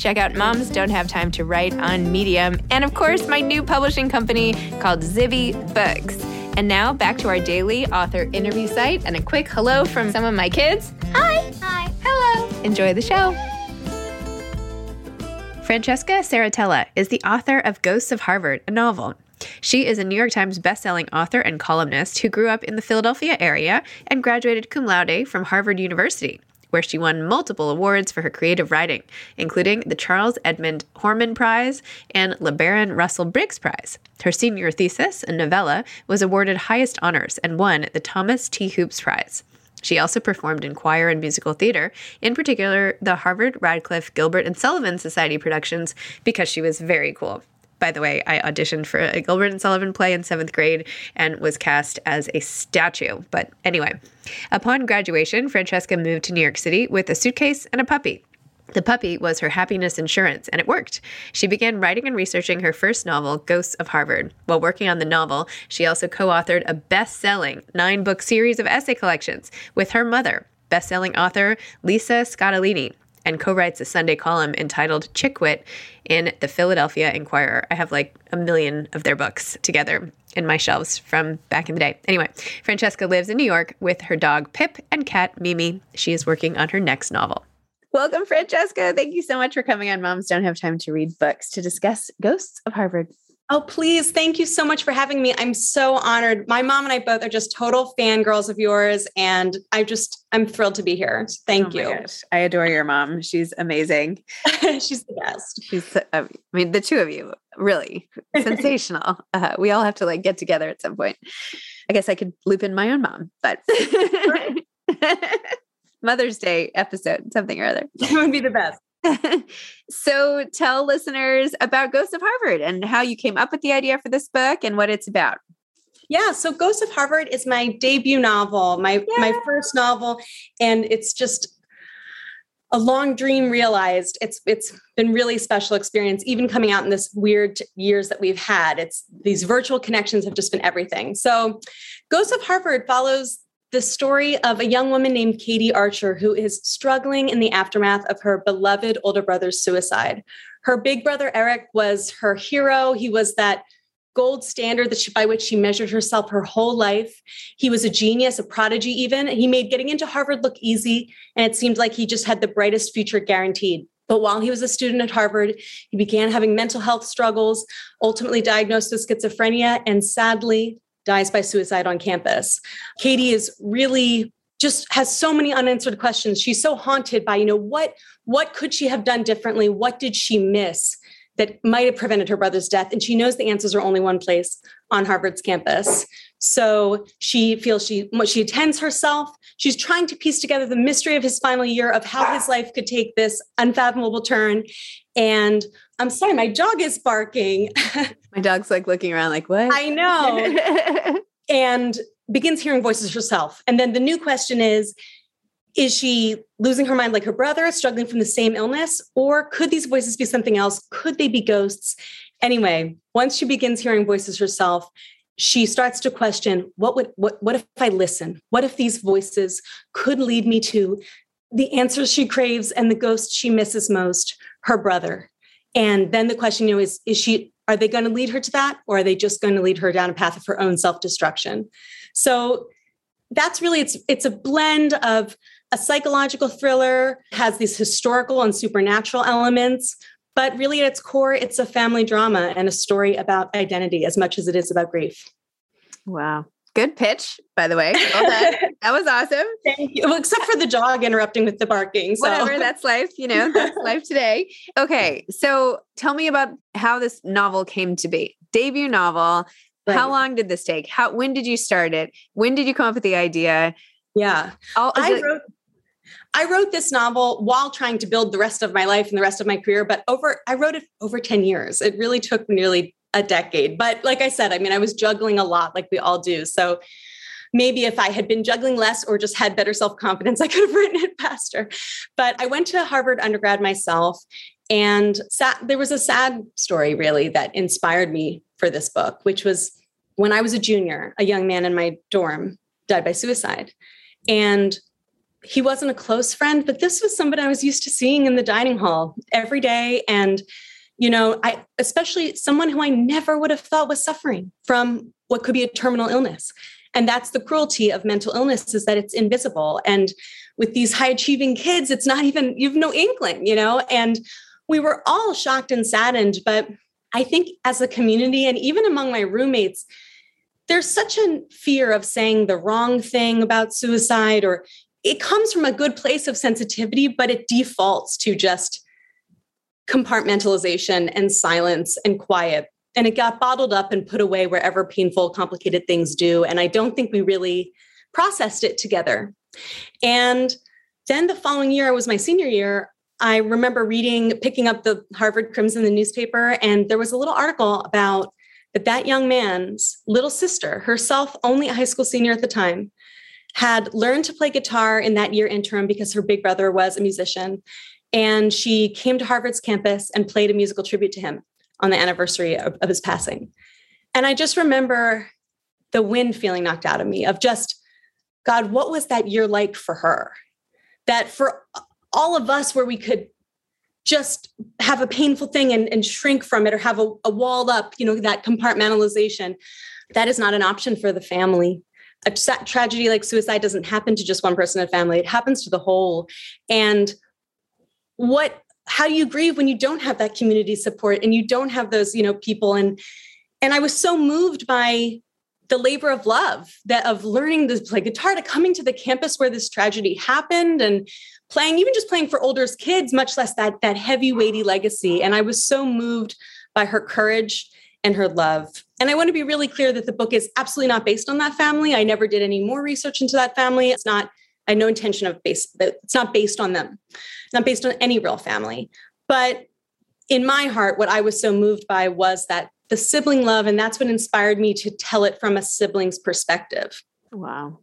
Check out Moms Don't Have Time to Write on Medium. And of course, my new publishing company called Zibby Books. And now back to our daily author interview site and a quick hello from some of my kids. Hi. Hi. Hello. Enjoy the show. Francesca Serritella is the author of Ghosts of Harvard, a novel. She is a New York Times bestselling author and columnist who grew up in the Philadelphia area and graduated cum laude from Harvard University where she won multiple awards for her creative writing, including the Charles Edmund Horman Prize and LeBaron Russell Briggs Prize. Her senior thesis, a novella, was awarded highest honors and won the Thomas T. Hoopes Prize. She also performed in choir and musical theater, in particular the Harvard, Radcliffe, Gilbert, and Sullivan Society productions, because she was very cool. By the way, I auditioned for a Gilbert and Sullivan play in seventh grade and was cast as a statue. But anyway, upon graduation, Francesca moved to New York City with a suitcase and a puppy. The puppy was her happiness insurance, and it worked. She began writing and researching her first novel, Ghosts of Harvard. While working on the novel, she also co authored a best selling nine book series of essay collections with her mother, best selling author Lisa Scottoline and co writes a Sunday column entitled Chick Wit in the Philadelphia Inquirer. I have like a million of their books together in my shelves from back in the day. Anyway, Francesca lives in New York with her dog Pip and cat Mimi. She is working on her next novel. Welcome, Francesca. Thank you so much for coming on Moms Don't Have Time to Read Books to discuss Ghosts of Harvard. Oh, please. Thank you so much for having me. I'm so honored. My mom and I both are just total fangirls of yours. And I just, I'm thrilled to be here. Thank oh you. Gosh. I adore your mom. She's amazing. She's the best. She's, I mean, the two of you, really sensational. Uh, we all have to like get together at some point. I guess I could loop in my own mom, but Mother's Day episode, something or other. It would be the best. so tell listeners about Ghosts of Harvard and how you came up with the idea for this book and what it's about. Yeah, so Ghosts of Harvard is my debut novel, my yeah. my first novel, and it's just a long dream realized. It's it's been really special experience, even coming out in this weird years that we've had. It's these virtual connections have just been everything. So, Ghosts of Harvard follows the story of a young woman named Katie Archer who is struggling in the aftermath of her beloved older brother's suicide. Her big brother Eric was her hero. He was that gold standard that she, by which she measured herself her whole life. He was a genius, a prodigy even. He made getting into Harvard look easy and it seemed like he just had the brightest future guaranteed. But while he was a student at Harvard, he began having mental health struggles, ultimately diagnosed with schizophrenia, and sadly dies by suicide on campus. Katie is really just has so many unanswered questions. She's so haunted by, you know, what what could she have done differently? What did she miss that might have prevented her brother's death? And she knows the answers are only one place on Harvard's campus. So she feels she she attends herself. She's trying to piece together the mystery of his final year of how his life could take this unfathomable turn. And I'm sorry, my dog is barking. my dog's like looking around, like what? I know. and begins hearing voices herself. And then the new question is is she losing her mind like her brother, struggling from the same illness? Or could these voices be something else? Could they be ghosts? Anyway, once she begins hearing voices herself, she starts to question what would what what if I listen? What if these voices could lead me to the answers she craves and the ghost she misses most, her brother? And then the question, you know, is is she are they going to lead her to that or are they just going to lead her down a path of her own self-destruction? So that's really it's it's a blend of a psychological thriller has these historical and supernatural elements but really at its core it's a family drama and a story about identity as much as it is about grief wow good pitch by the way well that was awesome thank you well, except for the dog interrupting with the barking so. whatever that's life you know that's life today okay so tell me about how this novel came to be debut novel Right. How long did this take? How when did you start it? When did you come up with the idea? Yeah. I it- wrote I wrote this novel while trying to build the rest of my life and the rest of my career, but over I wrote it over 10 years. It really took nearly a decade. But like I said, I mean, I was juggling a lot like we all do. So maybe if I had been juggling less or just had better self-confidence, I could have written it faster. But I went to Harvard undergrad myself and sat, there was a sad story really that inspired me for this book, which was when I was a junior, a young man in my dorm died by suicide. And he wasn't a close friend, but this was somebody I was used to seeing in the dining hall every day. And, you know, I especially someone who I never would have thought was suffering from what could be a terminal illness. And that's the cruelty of mental illness is that it's invisible. And with these high achieving kids, it's not even, you've no inkling, you know? And we were all shocked and saddened, but I think as a community and even among my roommates, there's such a fear of saying the wrong thing about suicide, or it comes from a good place of sensitivity, but it defaults to just compartmentalization and silence and quiet. And it got bottled up and put away wherever painful, complicated things do. And I don't think we really processed it together. And then the following year was my senior year. I remember reading, picking up the Harvard Crimson, the newspaper, and there was a little article about that that young man's little sister, herself only a high school senior at the time, had learned to play guitar in that year interim because her big brother was a musician. And she came to Harvard's campus and played a musical tribute to him on the anniversary of, of his passing. And I just remember the wind feeling knocked out of me of just, God, what was that year like for her? That for all of us where we could just have a painful thing and, and shrink from it or have a, a walled up, you know, that compartmentalization, that is not an option for the family. A tra- tragedy like suicide doesn't happen to just one person in a family, it happens to the whole. And what how do you grieve when you don't have that community support and you don't have those you know people? And and i was so moved by the labor of love that of learning to play guitar to coming to the campus where this tragedy happened and playing even just playing for older kids much less that that heavy weighty legacy. And i was so moved by her courage and her love. And i want to be really clear that the book is absolutely not based on that family. I never did any more research into that family. It's not i had no intention of base it's not based on them. It's not based on any real family. But in my heart what i was so moved by was that the sibling love and that's what inspired me to tell it from a sibling's perspective. Wow.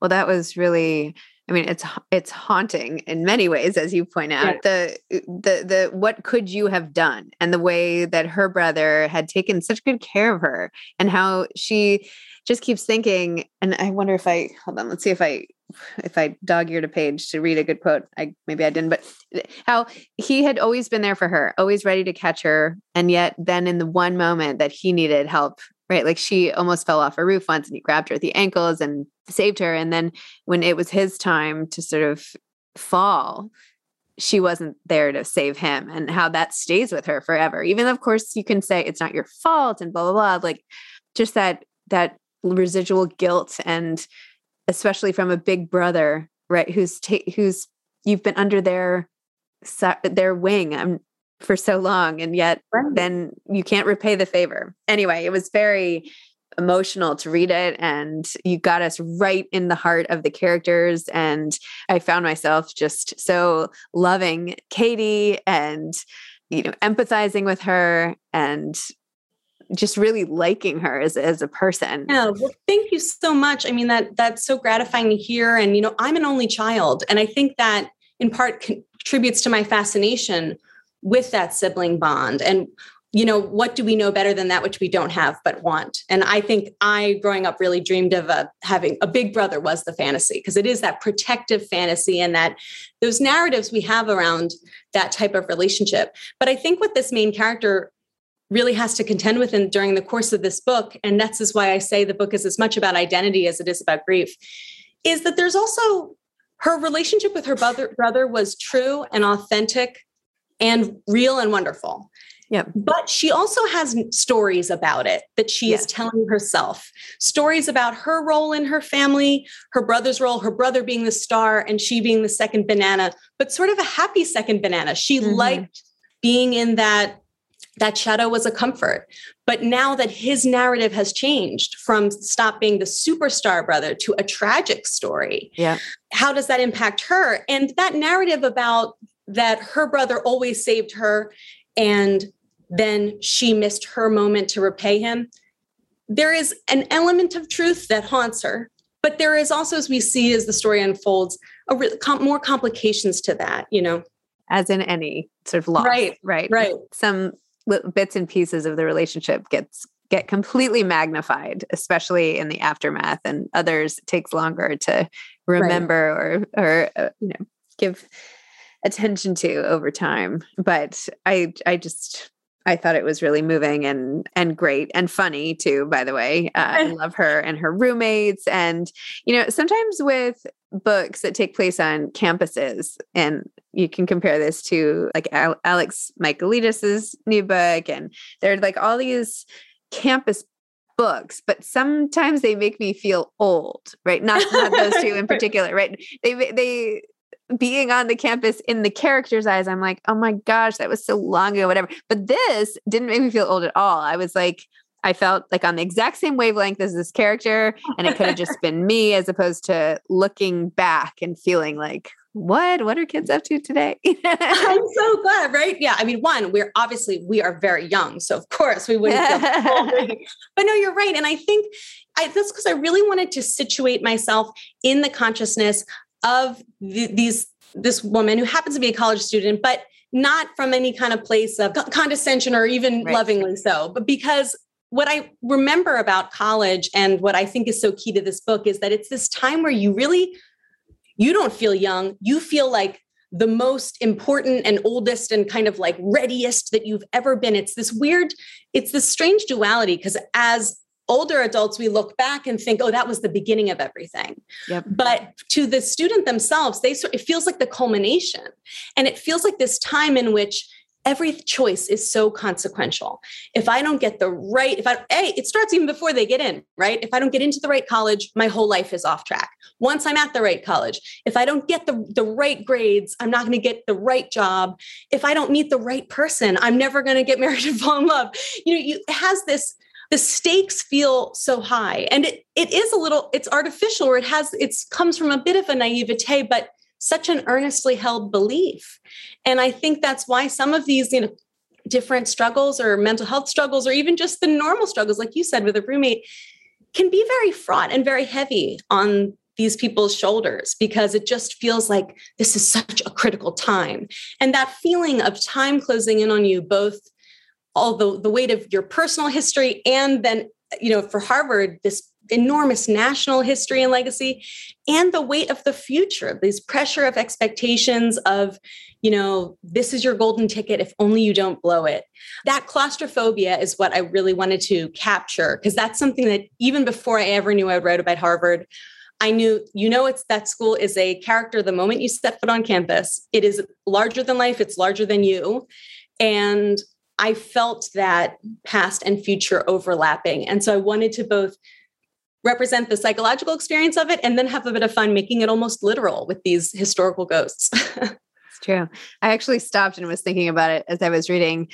Well that was really I mean, it's it's haunting in many ways, as you point out. The the the what could you have done, and the way that her brother had taken such good care of her, and how she just keeps thinking. And I wonder if I hold on. Let's see if I if I dog eared a page to read a good quote. I maybe I didn't, but how he had always been there for her, always ready to catch her, and yet then in the one moment that he needed help right? Like she almost fell off a roof once and he grabbed her at the ankles and saved her. And then when it was his time to sort of fall, she wasn't there to save him and how that stays with her forever. Even of course you can say it's not your fault and blah blah blah. Like just that that residual guilt and especially from a big brother, right? Who's ta- who's you've been under their their wing um, for so long, and yet right. then you can't repay the favor. Anyway, it was very emotional to read it and you got us right in the heart of the characters and i found myself just so loving katie and you know empathizing with her and just really liking her as, as a person. Yeah, well, thank you so much. I mean, that that's so gratifying to hear. And you know, I'm an only child, and I think that in part contributes to my fascination with that sibling bond. And you know, what do we know better than that which we don't have but want? And I think I, growing up, really dreamed of a, having a big brother was the fantasy because it is that protective fantasy and that those narratives we have around that type of relationship. But I think what this main character really has to contend with in, during the course of this book, and that's is why I say the book is as much about identity as it is about grief, is that there's also her relationship with her brother, brother was true and authentic and real and wonderful. Yeah. But she also has stories about it that she is telling herself. Stories about her role in her family, her brother's role, her brother being the star and she being the second banana, but sort of a happy second banana. She mm-hmm. liked being in that that shadow was a comfort. But now that his narrative has changed from stop being the superstar brother to a tragic story, yeah. how does that impact her? And that narrative about that her brother always saved her and then she missed her moment to repay him. There is an element of truth that haunts her, but there is also, as we see as the story unfolds, a re- com- more complications to that, you know. As in any sort of loss, right? Right. Right. Some bits and pieces of the relationship gets get completely magnified, especially in the aftermath, and others takes longer to remember right. or or uh, you know give attention to over time. But I I just I thought it was really moving and and great and funny too. By the way, uh, I love her and her roommates, and you know sometimes with books that take place on campuses, and you can compare this to like Al- Alex Michaelides's new book, and there are like all these campus books, but sometimes they make me feel old, right? Not, not those two in particular, right? They they being on the campus in the character's eyes, I'm like, oh my gosh, that was so long ago, whatever. But this didn't make me feel old at all. I was like, I felt like on the exact same wavelength as this character, and it could have just been me as opposed to looking back and feeling like, what what are kids up to today i'm so glad right yeah i mean one we're obviously we are very young so of course we wouldn't feel but no you're right and i think I, that's because i really wanted to situate myself in the consciousness of the, these this woman who happens to be a college student, but not from any kind of place of condescension or even right. lovingly so, but because what I remember about college and what I think is so key to this book is that it's this time where you really you don't feel young, you feel like the most important and oldest and kind of like readiest that you've ever been. It's this weird, it's this strange duality because as older adults, we look back and think, oh, that was the beginning of everything. Yep. But to the student themselves, they it feels like the culmination. And it feels like this time in which every choice is so consequential. If I don't get the right, if I, hey, it starts even before they get in, right? If I don't get into the right college, my whole life is off track. Once I'm at the right college, if I don't get the, the right grades, I'm not going to get the right job. If I don't meet the right person, I'm never going to get married and fall in love. You know, you, it has this the stakes feel so high. And it, it is a little it's artificial or it has it's comes from a bit of a naivete but such an earnestly held belief. And i think that's why some of these you know different struggles or mental health struggles or even just the normal struggles like you said with a roommate can be very fraught and very heavy on these people's shoulders because it just feels like this is such a critical time. And that feeling of time closing in on you both all the, the weight of your personal history and then you know for harvard this enormous national history and legacy and the weight of the future this pressure of expectations of you know this is your golden ticket if only you don't blow it that claustrophobia is what i really wanted to capture because that's something that even before i ever knew i would write about harvard I knew, you know, it's that school is a character the moment you step foot on campus. It is larger than life, it's larger than you. And I felt that past and future overlapping. And so I wanted to both represent the psychological experience of it and then have a bit of fun making it almost literal with these historical ghosts. it's true. I actually stopped and was thinking about it as I was reading.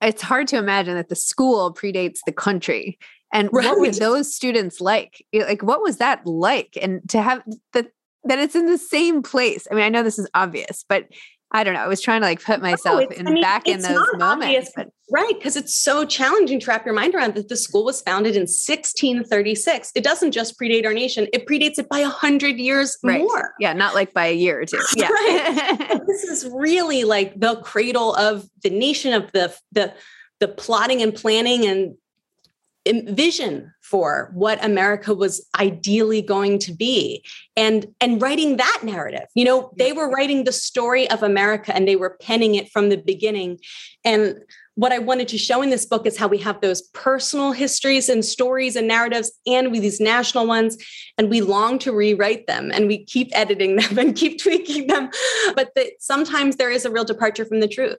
It's hard to imagine that the school predates the country. And right. what were those students like? Like, what was that like? And to have that that it's in the same place. I mean, I know this is obvious, but I don't know. I was trying to like put myself no, in I mean, back in those moments. Obvious, right. Because it's so challenging to wrap your mind around that the school was founded in 1636. It doesn't just predate our nation, it predates it by a hundred years right. more. Yeah, not like by a year or two. Yeah. right. this is really like the cradle of the nation of the the the plotting and planning and vision for what America was ideally going to be and and writing that narrative. You know they were writing the story of America and they were penning it from the beginning. And what I wanted to show in this book is how we have those personal histories and stories and narratives and we these national ones and we long to rewrite them and we keep editing them and keep tweaking them. But that sometimes there is a real departure from the truth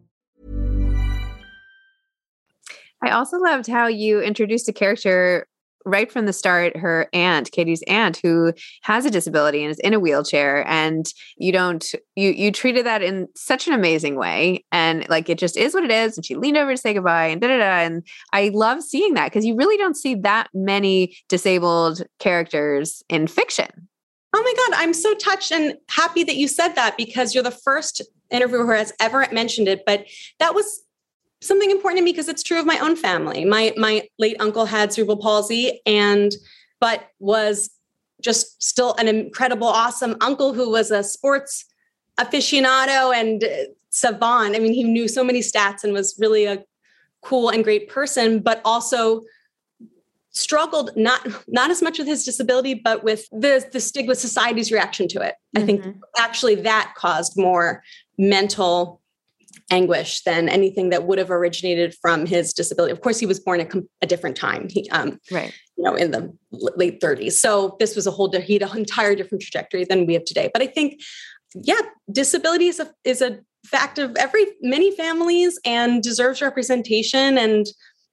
I also loved how you introduced a character right from the start her aunt katie's aunt who has a disability and is in a wheelchair and you don't you you treated that in such an amazing way and like it just is what it is and she leaned over to say goodbye and da da da and i love seeing that because you really don't see that many disabled characters in fiction. Oh my god i'm so touched and happy that you said that because you're the first interviewer who has ever mentioned it but that was something important to me because it's true of my own family. My my late uncle had cerebral palsy and but was just still an incredible awesome uncle who was a sports aficionado and savant. I mean, he knew so many stats and was really a cool and great person, but also struggled not not as much with his disability but with the the stigma society's reaction to it mm-hmm. i think mm-hmm. actually that caused more mental anguish than anything that would have originated from his disability. Of course, he was born at a different time. He, um, right. you know, in the late 30s. So this was a whole, he had an entire different trajectory than we have today. But I think, yeah, disability is a, is a fact of every, many families and deserves representation and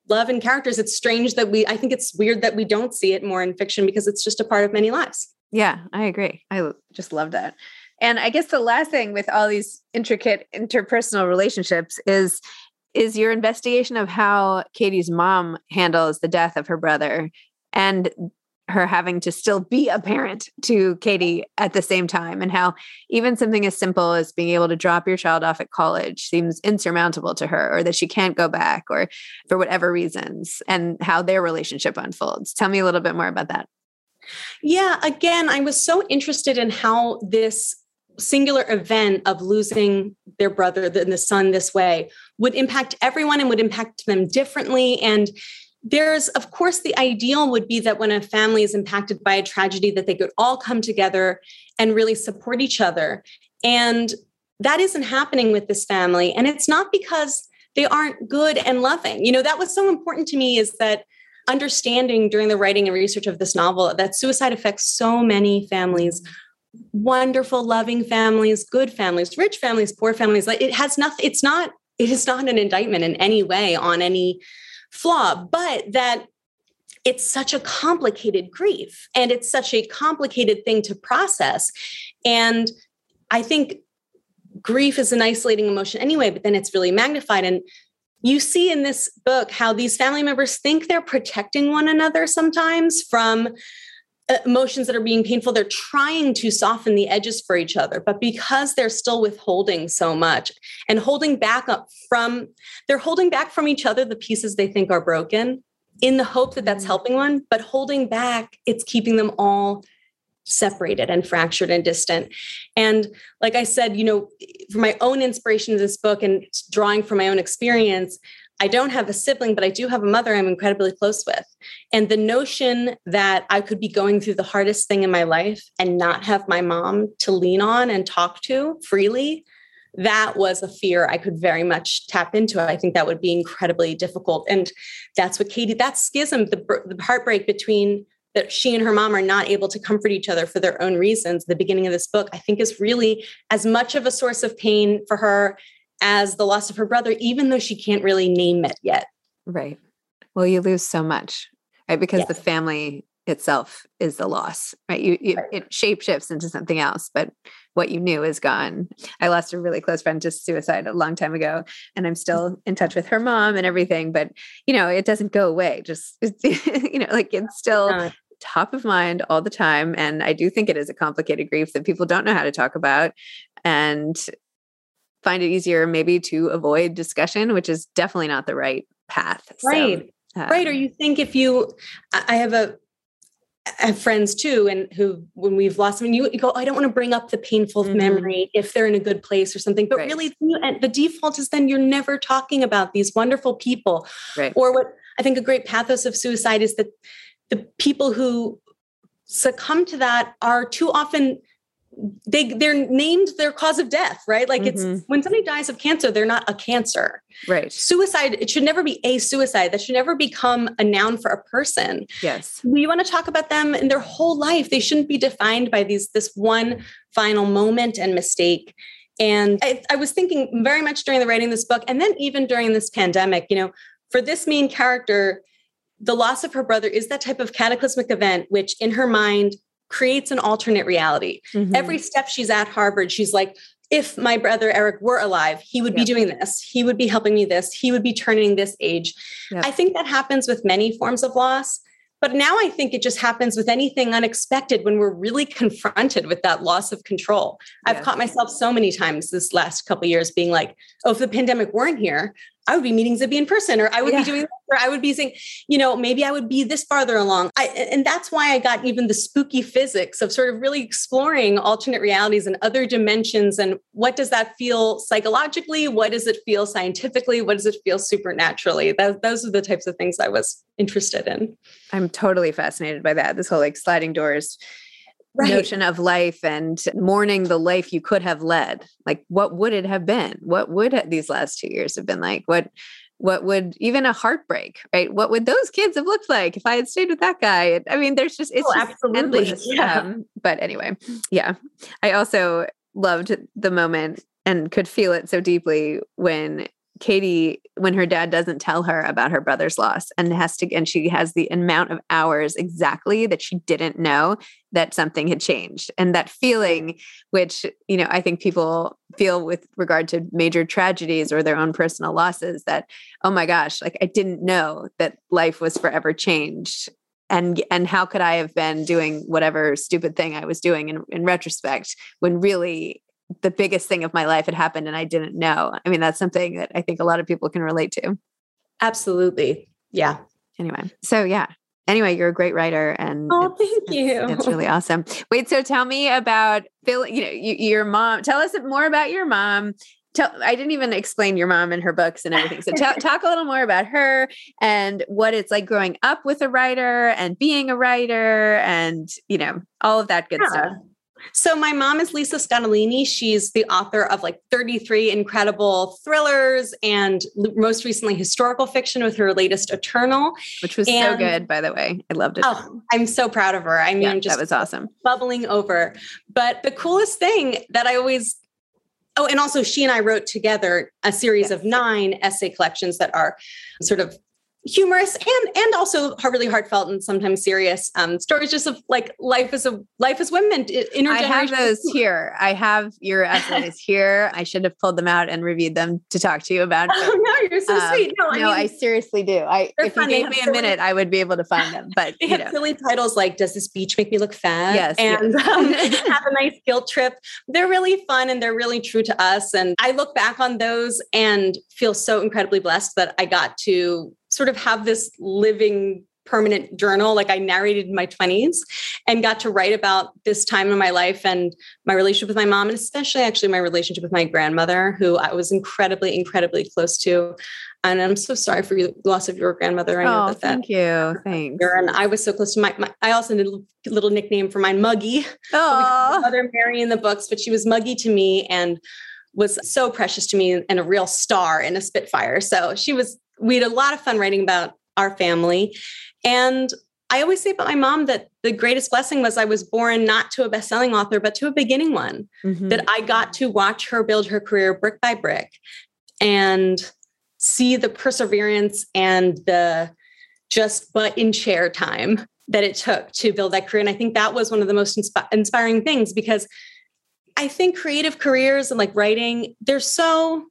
love and characters. It's strange that we, I think it's weird that we don't see it more in fiction because it's just a part of many lives. Yeah, I agree. I just love that. And I guess the last thing with all these intricate interpersonal relationships is is your investigation of how Katie's mom handles the death of her brother and her having to still be a parent to Katie at the same time, and how even something as simple as being able to drop your child off at college seems insurmountable to her, or that she can't go back, or for whatever reasons, and how their relationship unfolds. Tell me a little bit more about that. Yeah, again, I was so interested in how this singular event of losing their brother and the son this way would impact everyone and would impact them differently. And there's of course the ideal would be that when a family is impacted by a tragedy that they could all come together and really support each other. And that isn't happening with this family. And it's not because they aren't good and loving. You know that was so important to me is that understanding during the writing and research of this novel that suicide affects so many families wonderful loving families good families rich families poor families like it has nothing it's not it is not an indictment in any way on any flaw, but that it's such a complicated grief and it's such a complicated thing to process. And I think grief is an isolating emotion anyway, but then it's really magnified. And you see in this book how these family members think they're protecting one another sometimes from emotions that are being painful they're trying to soften the edges for each other but because they're still withholding so much and holding back up from they're holding back from each other the pieces they think are broken in the hope that that's mm. helping one but holding back it's keeping them all separated and fractured and distant and like i said you know for my own inspiration of this book and drawing from my own experience I don't have a sibling, but I do have a mother I'm incredibly close with. And the notion that I could be going through the hardest thing in my life and not have my mom to lean on and talk to freely, that was a fear I could very much tap into. I think that would be incredibly difficult. And that's what Katie, that schism, the, the heartbreak between that she and her mom are not able to comfort each other for their own reasons. The beginning of this book, I think, is really as much of a source of pain for her as the loss of her brother, even though she can't really name it yet. Right. Well, you lose so much, right? Because yes. the family itself is the loss, right? You, you right. it shapeshifts into something else, but what you knew is gone. I lost a really close friend to suicide a long time ago, and I'm still in touch with her mom and everything. But you know, it doesn't go away. Just you know, like it's still top of mind all the time. And I do think it is a complicated grief that people don't know how to talk about. And find it easier maybe to avoid discussion, which is definitely not the right path. Right. So, um, right. Or you think if you, I have a, I have friends too, and who, when we've lost them, you, you go, oh, I don't want to bring up the painful mm-hmm. memory if they're in a good place or something. But right. really, the default is then you're never talking about these wonderful people. Right. Or what I think a great pathos of suicide is that the people who succumb to that are too often they they're named their cause of death right? Like mm-hmm. it's when somebody dies of cancer they're not a cancer. Right. Suicide it should never be a suicide. That should never become a noun for a person. Yes. We want to talk about them in their whole life. They shouldn't be defined by these this one final moment and mistake. And I, I was thinking very much during the writing of this book and then even during this pandemic you know for this main character the loss of her brother is that type of cataclysmic event which in her mind creates an alternate reality. Mm-hmm. Every step she's at Harvard, she's like, if my brother Eric were alive, he would yep. be doing this. He would be helping me this. He would be turning this age. Yep. I think that happens with many forms of loss. But now I think it just happens with anything unexpected when we're really confronted with that loss of control. I've caught myself so many times this last couple years being like, oh, if the pandemic weren't here, I would be meeting Zibby in person, or I would yeah. be doing, or I would be saying, you know, maybe I would be this farther along. I, and that's why I got even the spooky physics of sort of really exploring alternate realities and other dimensions. And what does that feel psychologically? What does it feel scientifically? What does it feel supernaturally? That, those are the types of things I was interested in. I'm totally fascinated by that. This whole like sliding doors right. notion of life and mourning the life you could have led. Like, what would it have been? What would these last two years have been like? What what would even a heartbreak, right? What would those kids have looked like if I had stayed with that guy? I mean, there's just it's oh, just absolutely. endless. Yeah. Um, but anyway, yeah. I also loved the moment and could feel it so deeply when Katie, when her dad doesn't tell her about her brother's loss and has to, and she has the amount of hours exactly that she didn't know that something had changed. And that feeling, which, you know, I think people feel with regard to major tragedies or their own personal losses that, oh my gosh, like I didn't know that life was forever changed. And, and how could I have been doing whatever stupid thing I was doing in, in retrospect when really the biggest thing of my life had happened and I didn't know. I mean, that's something that I think a lot of people can relate to. Absolutely. Yeah. Anyway, so yeah. Anyway, you're a great writer, and oh, thank you. It's, it's really awesome. Wait, so tell me about Phil. You know, you, your mom. Tell us more about your mom. tell, I didn't even explain your mom and her books and everything. So t- talk a little more about her and what it's like growing up with a writer and being a writer and, you know, all of that good yeah. stuff. So my mom is Lisa Scottoline. She's the author of like 33 incredible thrillers and most recently historical fiction with her latest Eternal, which was and, so good, by the way. I loved it. Oh, I'm so proud of her. I mean, yeah, just that was awesome, bubbling over. But the coolest thing that I always Oh, and also she and I wrote together a series yes. of nine essay collections that are sort of humorous and and also really heartfelt and sometimes serious um, stories just of like life as a life as women intergenerational. I have those here. I have your essays here. I should have pulled them out and reviewed them to talk to you about. oh no, you're so um, sweet. No, I, no, mean, I seriously do. I if fun. you gave me a minute, I would be able to find them. But they have know. silly titles like "Does this beach make me look fat?" Yes, and yes. Um, have a nice guilt trip. They're really fun and they're really true to us. And I look back on those and feel so incredibly blessed that I got to sort of have this living permanent journal like i narrated in my 20s and got to write about this time in my life and my relationship with my mom and especially actually my relationship with my grandmother who i was incredibly incredibly close to. And i'm so sorry for the loss of your grandmother. I know oh, that thank that you. Thanks. and i was so close to my, my i also did a little nickname for mine muggy. Oh mother mary in the books but she was muggy to me and was so precious to me and a real star in a spitfire. So she was we had a lot of fun writing about our family. And I always say about my mom that the greatest blessing was I was born not to a best-selling author, but to a beginning one. Mm-hmm. That I got to watch her build her career brick by brick and see the perseverance and the just butt in chair time that it took to build that career. And I think that was one of the most insp- inspiring things because I think creative careers and like writing, they're so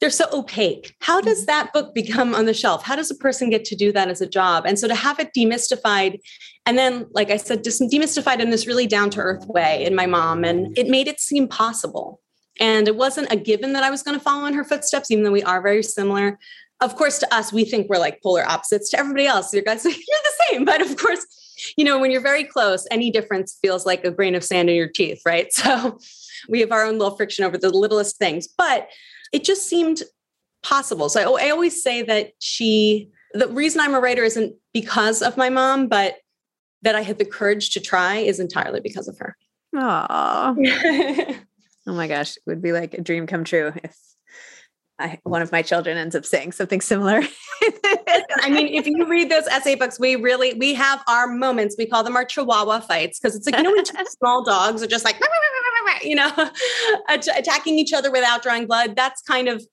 they're so opaque. How does mm-hmm. that book become on the shelf? How does a person get to do that as a job? And so to have it demystified, and then, like I said, just demystified in this really down to earth way in my mom, and it made it seem possible. And it wasn't a given that I was going to follow in her footsteps, even though we are very similar. Of course, to us, we think we're like polar opposites. To everybody else, you guys, you're the same. But of course, you know, when you're very close, any difference feels like a grain of sand in your teeth, right? So we have our own little friction over the littlest things. But it just seemed possible. So I, I always say that she, the reason I'm a writer isn't because of my mom, but that I had the courage to try is entirely because of her. Aww. oh my gosh, it would be like a dream come true if I, one of my children ends up saying something similar. I mean, if you read those essay books, we really we have our moments. We call them our Chihuahua fights because it's like you know when small dogs are just like you know attacking each other without drawing blood. That's kind of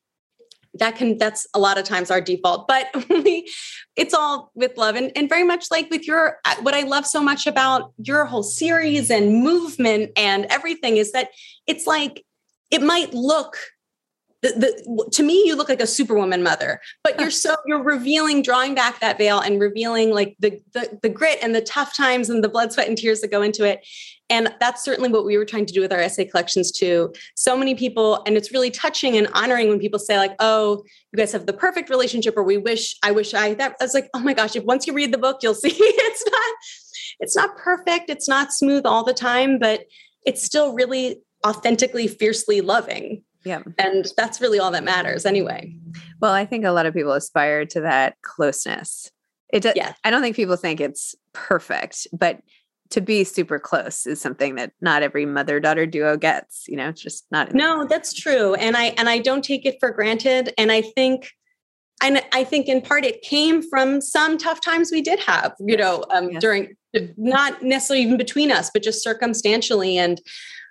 that can that's a lot of times our default but we it's all with love and, and very much like with your uh, what i love so much about your whole series and movement and everything is that it's like it might look the, the, to me you look like a superwoman mother but you're so you're revealing drawing back that veil and revealing like the, the the grit and the tough times and the blood sweat and tears that go into it. And that's certainly what we were trying to do with our essay collections too. So many people and it's really touching and honoring when people say like oh you guys have the perfect relationship or we wish i wish i that I was like oh my gosh if once you read the book you'll see it's not it's not perfect it's not smooth all the time but it's still really authentically fiercely loving yeah. And that's really all that matters anyway. Well, I think a lot of people aspire to that closeness. It does, yeah. I don't think people think it's perfect, but to be super close is something that not every mother daughter duo gets, you know, it's just not No, that's true. And I and I don't take it for granted and I think and I think in part it came from some tough times we did have, you know, um, yes. during not necessarily even between us, but just circumstantially and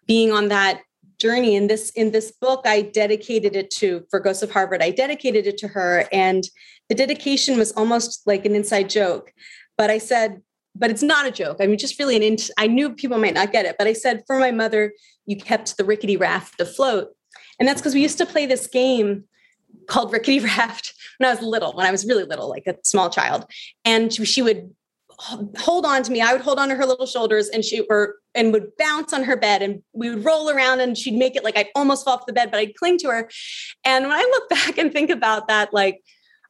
being on that journey in this in this book i dedicated it to for ghosts of harvard i dedicated it to her and the dedication was almost like an inside joke. But i said but it's not a joke. I mean just really an int- i knew people might not get it but i said for my mother you kept the rickety raft afloat. And that's because we used to play this game called rickety raft when i was little when i was really little like a small child. And she would hold on to me. I would hold on to her little shoulders and she or and would bounce on her bed and we would roll around and she'd make it like I'd almost fall off the bed, but I'd cling to her. And when I look back and think about that, like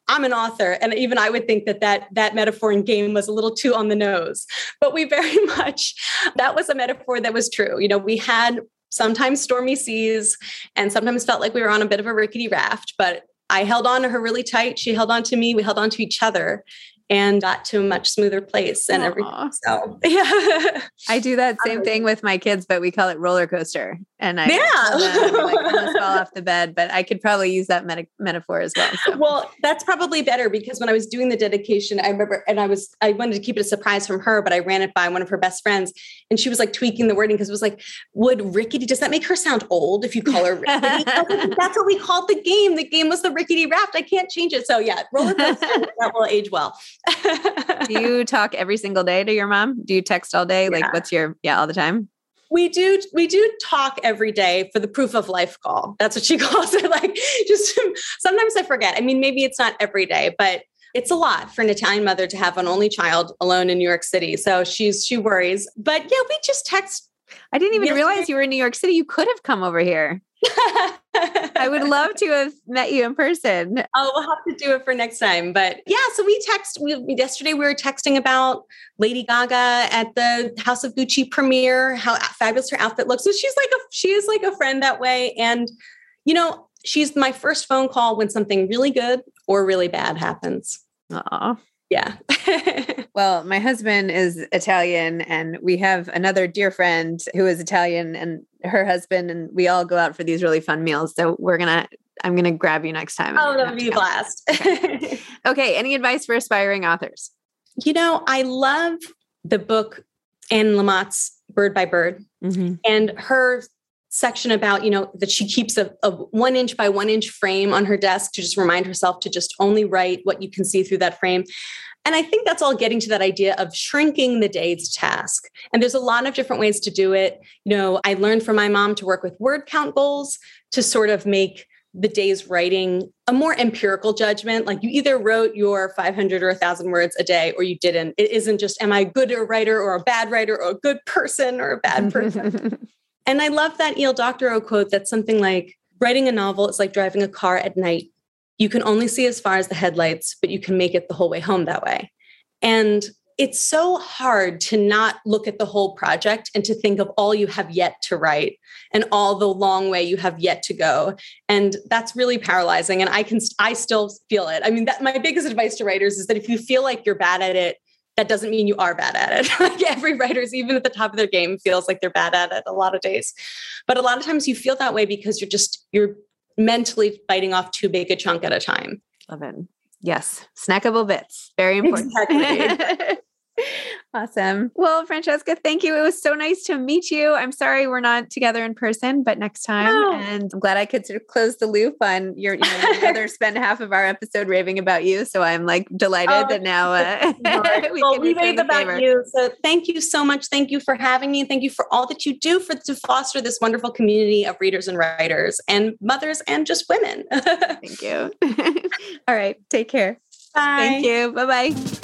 I'm an author, and even I would think that that that metaphor in game was a little too on the nose. But we very much that was a metaphor that was true. You know, we had sometimes stormy seas, and sometimes felt like we were on a bit of a rickety raft, but I held on to her really tight. She held on to me. We held on to each other and got to a much smoother place and everything. So yeah. I do that same thing with my kids, but we call it roller coaster. And I yeah. like almost off the bed, but I could probably use that meta- metaphor as well. So. Well, that's probably better because when I was doing the dedication, I remember, and I was, I wanted to keep it a surprise from her, but I ran it by one of her best friends and she was like tweaking the wording because it was like, would rickety, does that make her sound old if you call her rickety? that's what we called the game. The game was the rickety raft. I can't change it. So yeah, roller coaster, that will age well. do you talk every single day to your mom? Do you text all day? Yeah. Like what's your, yeah, all the time? We do we do talk every day for the proof of life call. That's what she calls it like just sometimes i forget. I mean maybe it's not every day but it's a lot for an italian mother to have an only child alone in new york city. So she's she worries. But yeah we just text i didn't even realize you were in new york city. You could have come over here I would love to have met you in person. Oh, we'll have to do it for next time. But yeah, so we text. We yesterday we were texting about Lady Gaga at the House of Gucci premiere, how fabulous her outfit looks. So she's like a she is like a friend that way. And you know, she's my first phone call when something really good or really bad happens. Aw. Yeah. well, my husband is Italian, and we have another dear friend who is Italian, and her husband, and we all go out for these really fun meals. So we're gonna, I'm gonna grab you next time. Oh, that would be a blast. okay. okay. Any advice for aspiring authors? You know, I love the book Anne Lamott's Bird by Bird, mm-hmm. and her section about you know that she keeps a, a, one inch by one inch frame on her desk to just remind herself to just only write what you can see through that frame. And i think that's all getting to that idea of shrinking the day's task. And there's a lot of different ways to do it. You know i learned from my mom to work with word count goals to sort of make the day's writing a more empirical judgment. Like you either wrote your 500 or 1000 words a day or you didn't. It isn't just am i a good writer or a bad writer or a good person or a bad person And I love that E.L. Doctorow quote that's something like writing a novel is like driving a car at night. You can only see as far as the headlights, but you can make it the whole way home that way. And it's so hard to not look at the whole project and to think of all you have yet to write and all the long way you have yet to go and that's really paralyzing and i can i still feel it i mean that my biggest advice to writers is that if you feel like you're bad at it that doesn't mean you are bad at it. like every writer's, even at the top of their game, feels like they're bad at it a lot of days. But a lot of times you feel that way because you're just, you're mentally biting off too big a chunk at a time. Love it. Yes. Snackable bits. Very important. Exactly. awesome. Well, Francesca, thank you. It was so nice to meet you. I'm sorry we're not together in person, but next time. No. And I'm glad I could sort of close the loop on your, you know, spent half of our episode raving about you. So I'm like delighted Oh, that now uh, we well, can we rave about favor. you. So thank you so much. Thank you for having me. Thank you for all that you do for to foster this wonderful community of readers and writers and mothers and just women. Thank you. All right. Take care. Bye. Thank you. Bye bye.